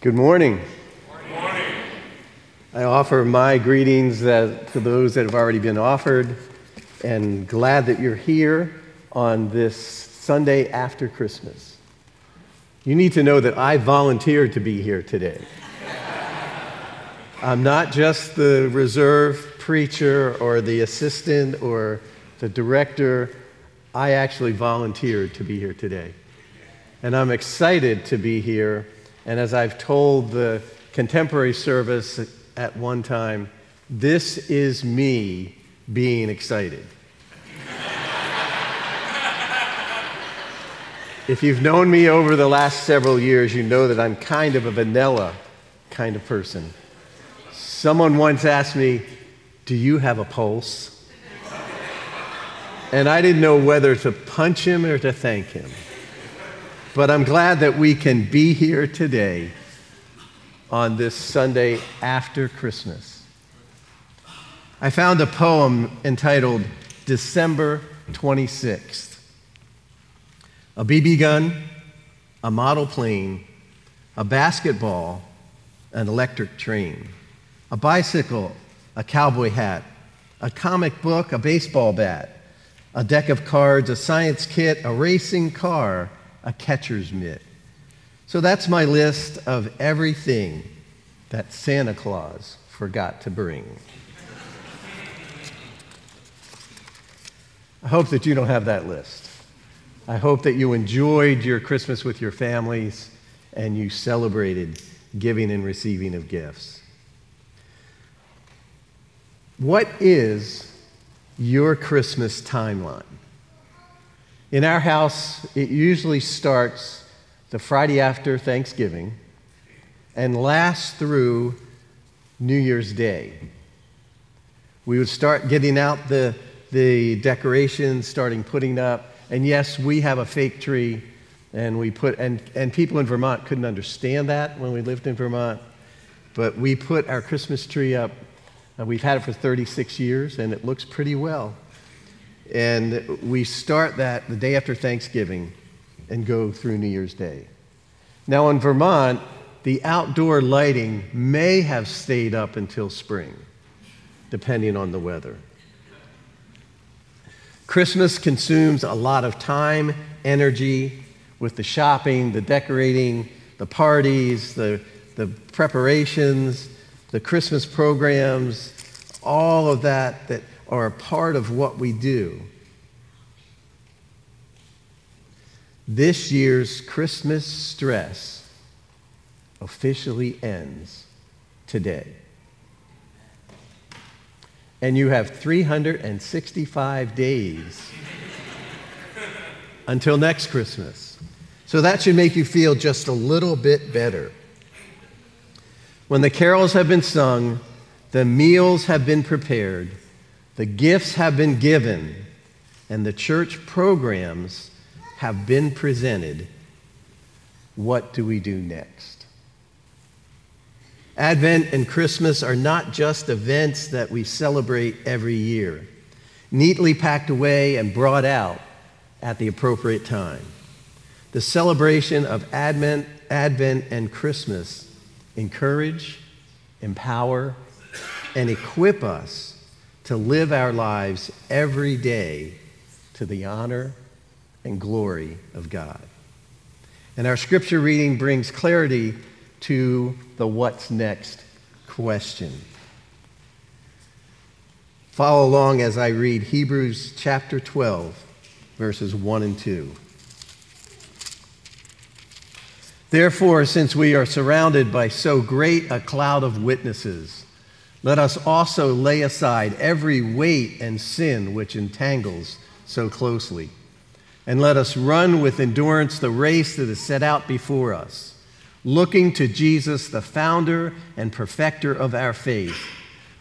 Good morning. I offer my greetings that, to those that have already been offered, and glad that you're here on this Sunday after Christmas. You need to know that I volunteered to be here today. I'm not just the reserve preacher or the assistant or the director. I actually volunteered to be here today. And I'm excited to be here. And as I've told the contemporary service at one time, this is me being excited. if you've known me over the last several years, you know that I'm kind of a vanilla kind of person. Someone once asked me, Do you have a pulse? And I didn't know whether to punch him or to thank him. But I'm glad that we can be here today on this Sunday after Christmas. I found a poem entitled December 26th. A BB gun, a model plane, a basketball, an electric train, a bicycle, a cowboy hat, a comic book, a baseball bat, a deck of cards, a science kit, a racing car, a catcher's mitt. So that's my list of everything that Santa Claus forgot to bring. I hope that you don't have that list. I hope that you enjoyed your Christmas with your families and you celebrated giving and receiving of gifts. What is your Christmas timeline? In our house, it usually starts the Friday after Thanksgiving and lasts through New Year's Day. We would start getting out the, the decorations, starting putting up. And yes, we have a fake tree, and we put, and, and people in Vermont couldn't understand that when we lived in Vermont. But we put our Christmas tree up. Uh, we've had it for 36 years, and it looks pretty well. And we start that the day after Thanksgiving and go through New Year's Day. Now, in Vermont, the outdoor lighting may have stayed up until spring, depending on the weather. Christmas consumes a lot of time, energy with the shopping, the decorating, the parties, the, the preparations, the Christmas programs, all of that that are a part of what we do. This year's Christmas stress officially ends today. And you have 365 days until next Christmas. So that should make you feel just a little bit better. When the carols have been sung, the meals have been prepared, the gifts have been given, and the church programs have been presented. What do we do next? Advent and Christmas are not just events that we celebrate every year, neatly packed away and brought out at the appropriate time. The celebration of Advent, Advent and Christmas encourage, empower, and equip us to live our lives every day to the honor and glory of God. And our scripture reading brings clarity to the what's next question. Follow along as I read Hebrews chapter 12, verses 1 and 2. Therefore, since we are surrounded by so great a cloud of witnesses, let us also lay aside every weight and sin which entangles so closely. And let us run with endurance the race that is set out before us, looking to Jesus, the founder and perfecter of our faith,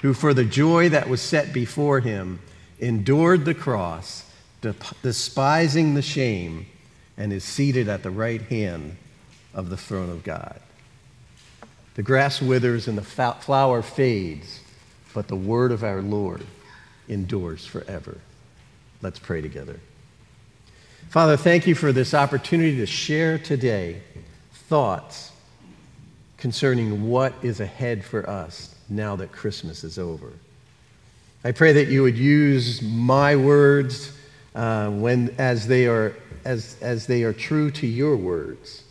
who for the joy that was set before him endured the cross, despising the shame, and is seated at the right hand of the throne of God. The grass withers and the flower fades, but the word of our Lord endures forever. Let's pray together. Father, thank you for this opportunity to share today thoughts concerning what is ahead for us now that Christmas is over. I pray that you would use my words uh, when, as, they are, as, as they are true to your words.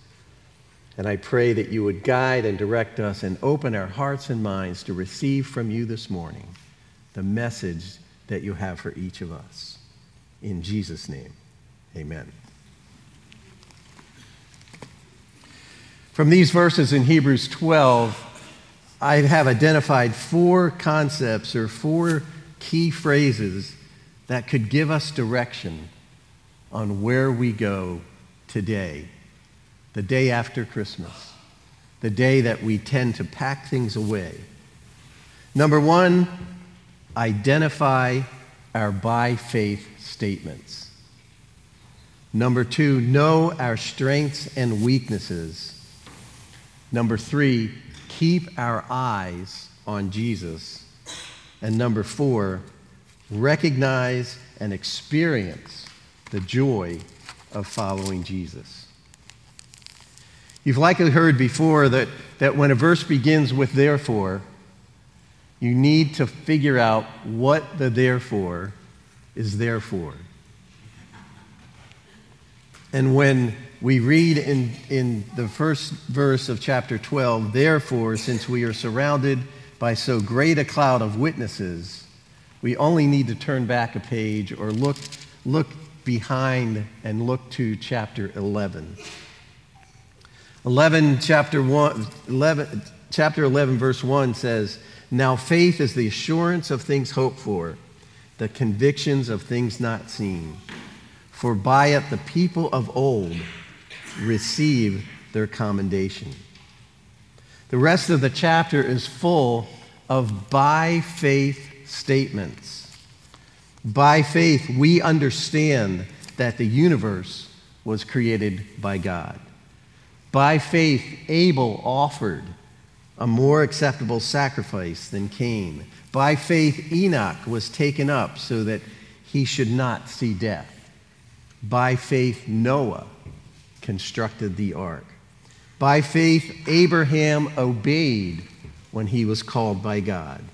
And I pray that you would guide and direct us and open our hearts and minds to receive from you this morning the message that you have for each of us. In Jesus' name, amen. From these verses in Hebrews 12, I have identified four concepts or four key phrases that could give us direction on where we go today, the day after Christmas, the day that we tend to pack things away. Number one, identify our by faith statements. Number two, know our strengths and weaknesses. Number three, keep our eyes on Jesus. And number four, recognize and experience the joy of following Jesus. You've likely heard before that, that when a verse begins with therefore, you need to figure out what the therefore is there for. And when we read in, in the first verse of chapter 12, therefore, since we are surrounded by so great a cloud of witnesses, we only need to turn back a page or look, look behind and look to chapter 11. 11, chapter 1, 11, chapter 11, verse 1 says, Now faith is the assurance of things hoped for, the convictions of things not seen. For by it the people of old receive their commendation. The rest of the chapter is full of by faith statements. By faith, we understand that the universe was created by God. By faith, Abel offered a more acceptable sacrifice than Cain. By faith, Enoch was taken up so that he should not see death. By faith, Noah constructed the ark. By faith, Abraham obeyed when he was called by God.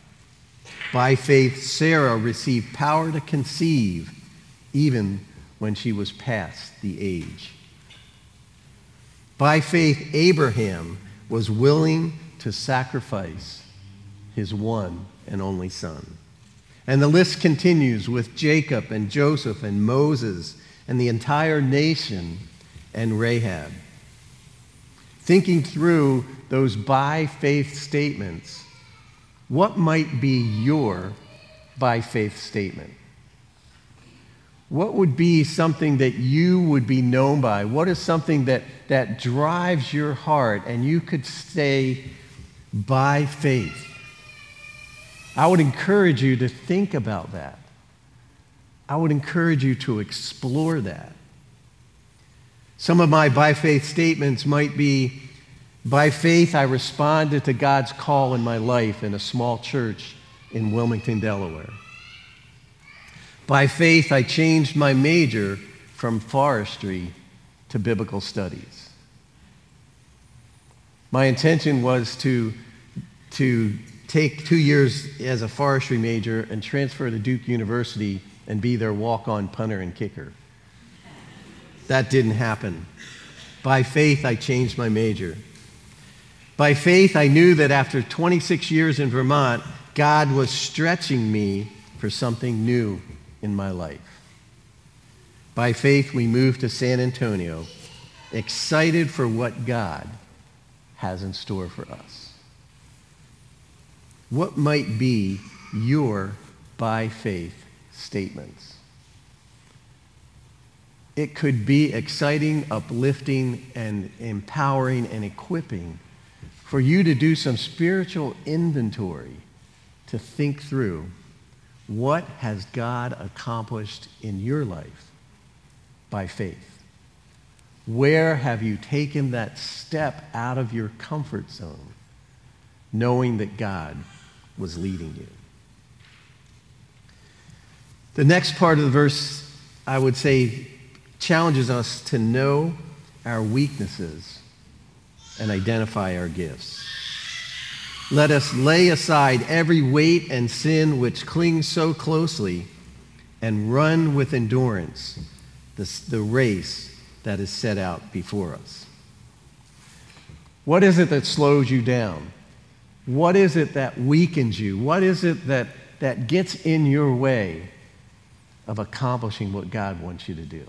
By faith, Sarah received power to conceive even when she was past the age. By faith, Abraham was willing to sacrifice his one and only son. And the list continues with Jacob and Joseph and Moses and the entire nation and Rahab. Thinking through those by faith statements, what might be your by faith statement? What would be something that you would be known by? What is something that, that drives your heart and you could say by faith? I would encourage you to think about that. I would encourage you to explore that. Some of my by faith statements might be by faith, I responded to God's call in my life in a small church in Wilmington, Delaware. By faith, I changed my major from forestry to biblical studies. My intention was to, to take two years as a forestry major and transfer to Duke University and be their walk on punter and kicker. That didn't happen. By faith, I changed my major. By faith, I knew that after 26 years in Vermont, God was stretching me for something new in my life. By faith, we moved to San Antonio, excited for what God has in store for us. What might be your by faith statements? It could be exciting, uplifting, and empowering and equipping for you to do some spiritual inventory to think through what has God accomplished in your life by faith? Where have you taken that step out of your comfort zone, knowing that God was leading you? The next part of the verse, I would say, challenges us to know our weaknesses and identify our gifts. Let us lay aside every weight and sin which clings so closely and run with endurance the, the race that is set out before us. What is it that slows you down? What is it that weakens you? What is it that, that gets in your way of accomplishing what God wants you to do?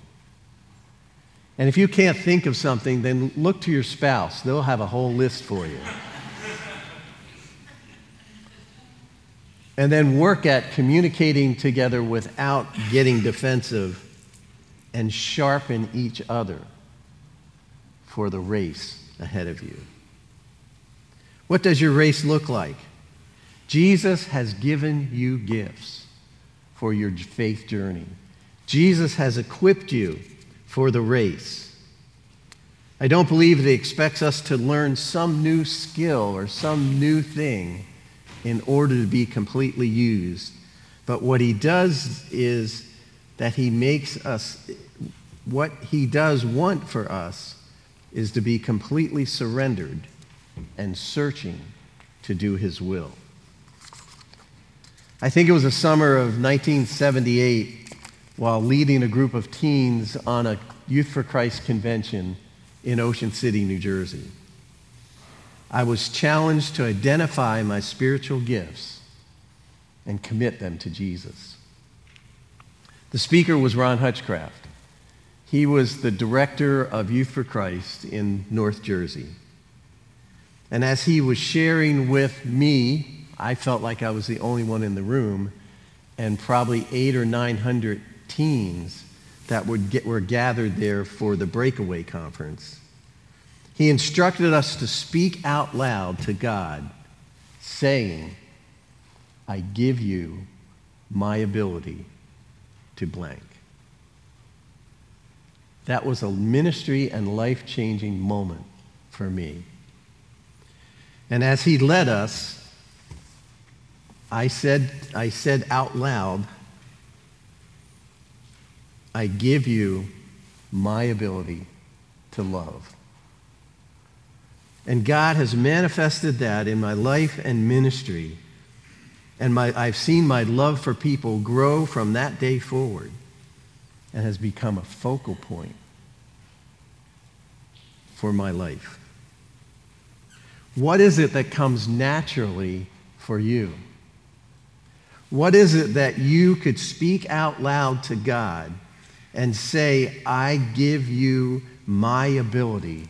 And if you can't think of something, then look to your spouse. They'll have a whole list for you. And then work at communicating together without getting defensive and sharpen each other for the race ahead of you. What does your race look like? Jesus has given you gifts for your faith journey. Jesus has equipped you for the race. I don't believe that he expects us to learn some new skill or some new thing in order to be completely used. But what he does is that he makes us, what he does want for us is to be completely surrendered and searching to do his will. I think it was the summer of 1978 while leading a group of teens on a Youth for Christ convention in Ocean City, New Jersey. I was challenged to identify my spiritual gifts and commit them to Jesus. The speaker was Ron Hutchcraft. He was the director of Youth for Christ in North Jersey. And as he was sharing with me, I felt like I was the only one in the room, and probably eight or 900 teens that would get, were gathered there for the breakaway conference. He instructed us to speak out loud to God, saying, I give you my ability to blank. That was a ministry and life changing moment for me. And as he led us, I said, I said out loud, I give you my ability to love. And God has manifested that in my life and ministry. And my, I've seen my love for people grow from that day forward and has become a focal point for my life. What is it that comes naturally for you? What is it that you could speak out loud to God and say, I give you my ability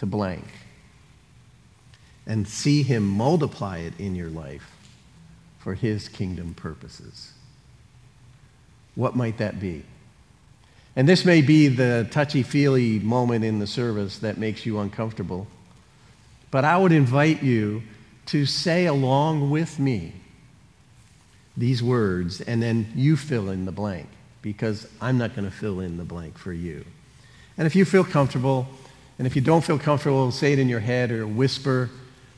to blank? And see Him multiply it in your life for His kingdom purposes. What might that be? And this may be the touchy feely moment in the service that makes you uncomfortable. But I would invite you to say along with me these words, and then you fill in the blank, because I'm not going to fill in the blank for you. And if you feel comfortable, and if you don't feel comfortable, say it in your head or whisper.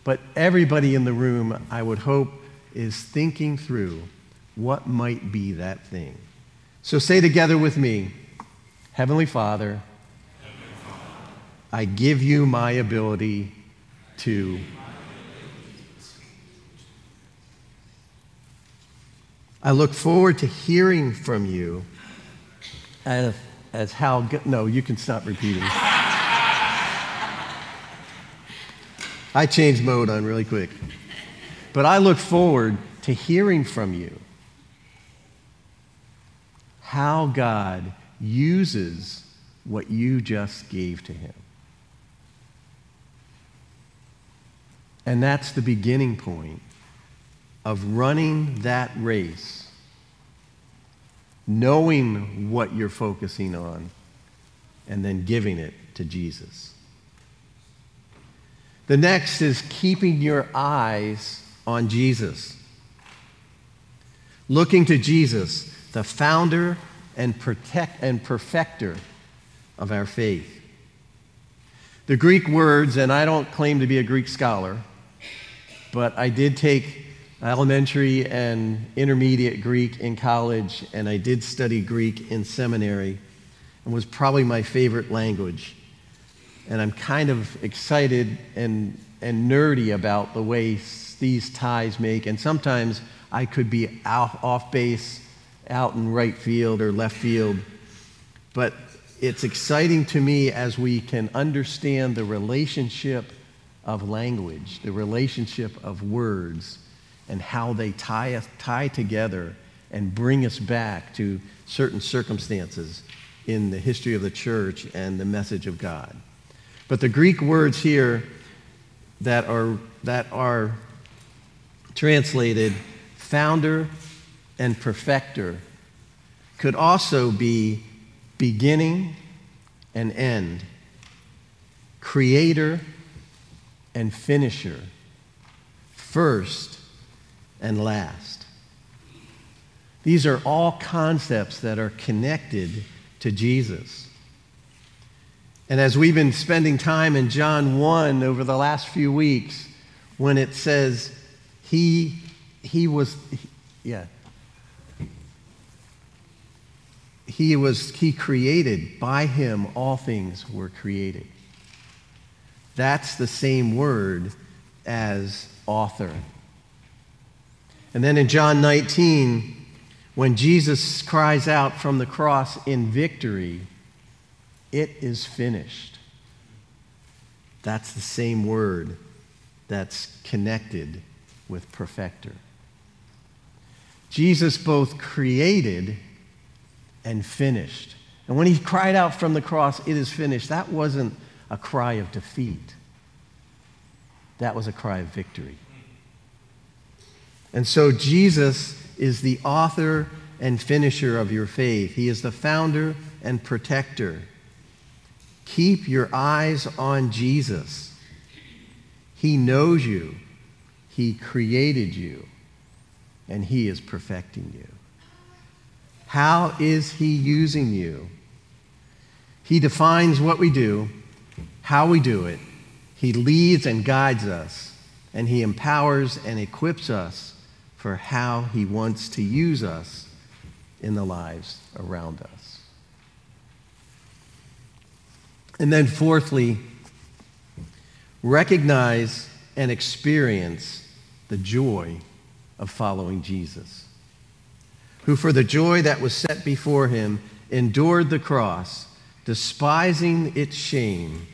But everybody in the room, I would hope, is thinking through what might be that thing. So say together with me Heavenly Father, I give you my ability to I look forward to hearing from you as, as how, no, you can stop repeating. I changed mode on really quick. But I look forward to hearing from you how God uses what you just gave to him. And that's the beginning point of running that race, knowing what you're focusing on, and then giving it to Jesus. The next is keeping your eyes on Jesus. Looking to Jesus, the founder and, protect, and perfecter of our faith. The Greek words, and I don't claim to be a Greek scholar, but I did take elementary and intermediate Greek in college, and I did study Greek in seminary, and was probably my favorite language. And I'm kind of excited and, and nerdy about the way these ties make. And sometimes I could be out, off base, out in right field or left field. But it's exciting to me as we can understand the relationship of language, the relationship of words, and how they tie, us, tie together and bring us back to certain circumstances in the history of the church and the message of God. But the Greek words here that are, that are translated founder and perfecter could also be beginning and end, creator and finisher, first and last. These are all concepts that are connected to Jesus. And as we've been spending time in John 1 over the last few weeks, when it says, He, he was, yeah, he was he created by him all things were created. That's the same word as author. And then in john 19 when jesus cries out from the cross in victory it is finished that's the same word that's connected with perfecter jesus both created and finished. And when he cried out from the cross, it is finished, that wasn't a cry of defeat. That was a cry of victory. And so Jesus is the author and finisher of your faith. He is the founder and protector. Keep your eyes on Jesus. He knows you. He created you. And he is perfecting you. How is He using you? He defines what we do, how we do it. He leads and guides us, and He empowers and equips us for how He wants to use us in the lives around us. And then, fourthly, recognize and experience the joy of following Jesus who for the joy that was set before him endured the cross, despising its shame,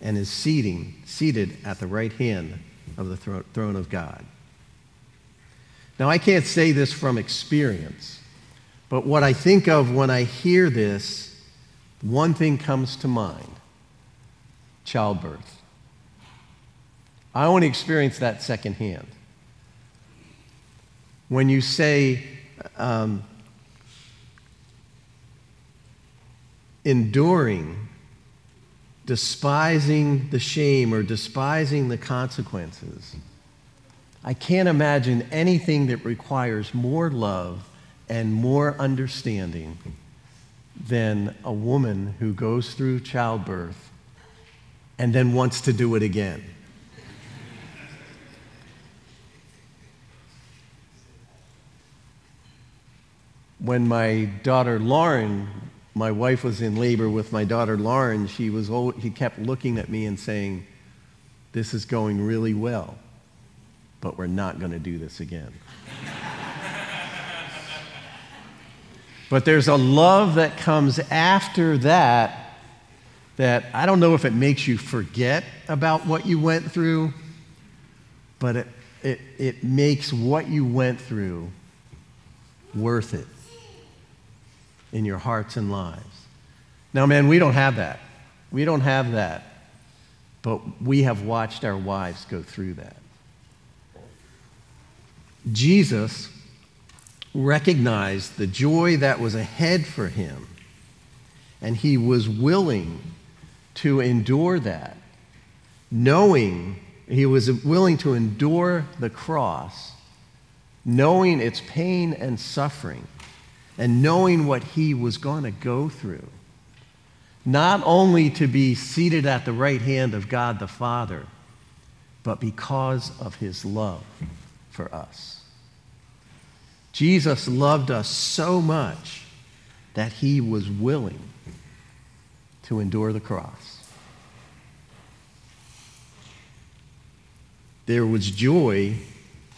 and is seating, seated at the right hand of the throne of God. Now, I can't say this from experience, but what I think of when I hear this, one thing comes to mind childbirth. I only experienced that secondhand. When you say, um, enduring, despising the shame or despising the consequences. I can't imagine anything that requires more love and more understanding than a woman who goes through childbirth and then wants to do it again. when my daughter Lauren, my wife was in labor with my daughter Lauren, she was he kept looking at me and saying, "This is going really well, but we're not going to do this again." but there's a love that comes after that that I don't know if it makes you forget about what you went through, but it, it, it makes what you went through worth it in your hearts and lives. Now, man, we don't have that. We don't have that. But we have watched our wives go through that. Jesus recognized the joy that was ahead for him, and he was willing to endure that, knowing he was willing to endure the cross, knowing its pain and suffering and knowing what he was going to go through. Not only to be seated at the right hand of God the Father, but because of his love for us. Jesus loved us so much that he was willing to endure the cross. There was joy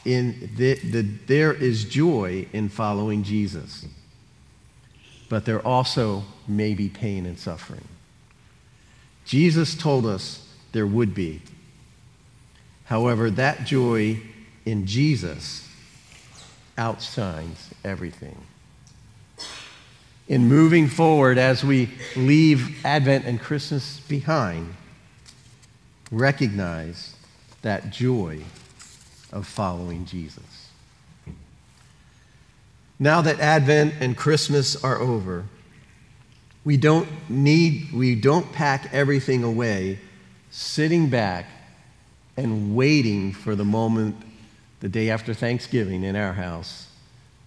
in the, the, there is joy in following Jesus. But there also may be pain and suffering. Jesus told us there would be. However, that joy in Jesus outshines everything. In moving forward, as we leave Advent and Christmas behind, recognize that joy of following Jesus. Now that Advent and Christmas are over, we don't need, we don't pack everything away, sitting back and waiting for the moment the day after Thanksgiving in our house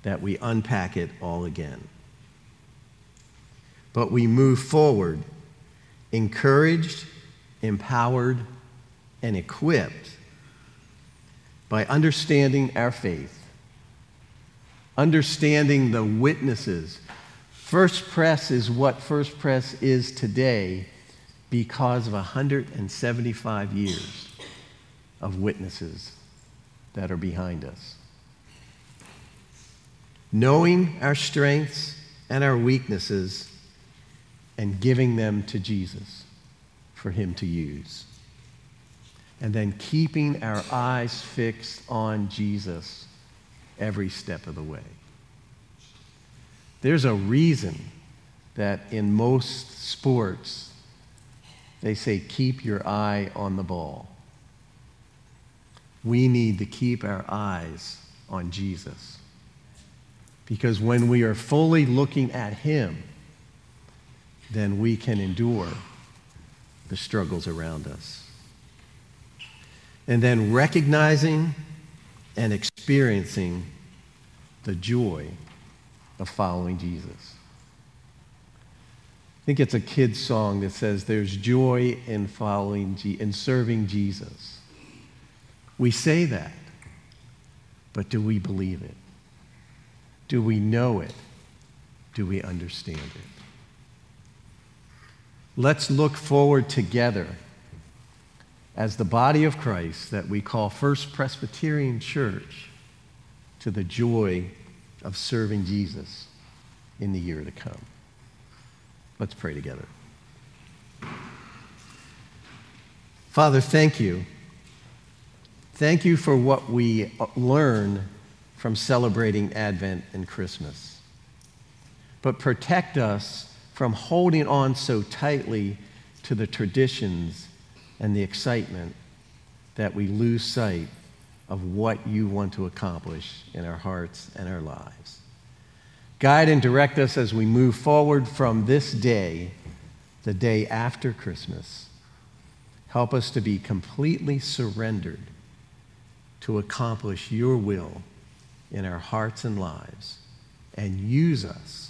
that we unpack it all again. But we move forward, encouraged, empowered, and equipped by understanding our faith, understanding the witnesses. First Pres is what First Pres is today because of 175 years of witnesses that are behind us. Knowing our strengths and our weaknesses and giving them to Jesus for Him to use. And then keeping our eyes fixed on Jesus every step of the way. There's a reason that in most sports they say keep your eye on the ball we need to keep our eyes on Jesus. Because when we are fully looking at Him, then we can endure the struggles around us. And then recognizing and experiencing the joy of following Jesus. I think it's a kid's song that says there's joy in following in serving Jesus. We say that, but do we believe it? Do we know it? Do we understand it? Let's look forward together as the body of Christ that we call First Presbyterian Church to the joy of serving Jesus in the year to come. Let's pray together. Father, thank you Thank you for what we learn from celebrating Advent and Christmas. But protect us from holding on so tightly to the traditions and the excitement that we lose sight of what you want to accomplish in our hearts and our lives. Guide and direct us as we move forward from this day, the day after Christmas. Help us to be completely surrendered to accomplish your will in our hearts and lives and use us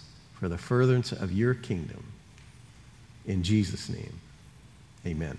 for the furtherance of your kingdom. In Jesus' name, amen.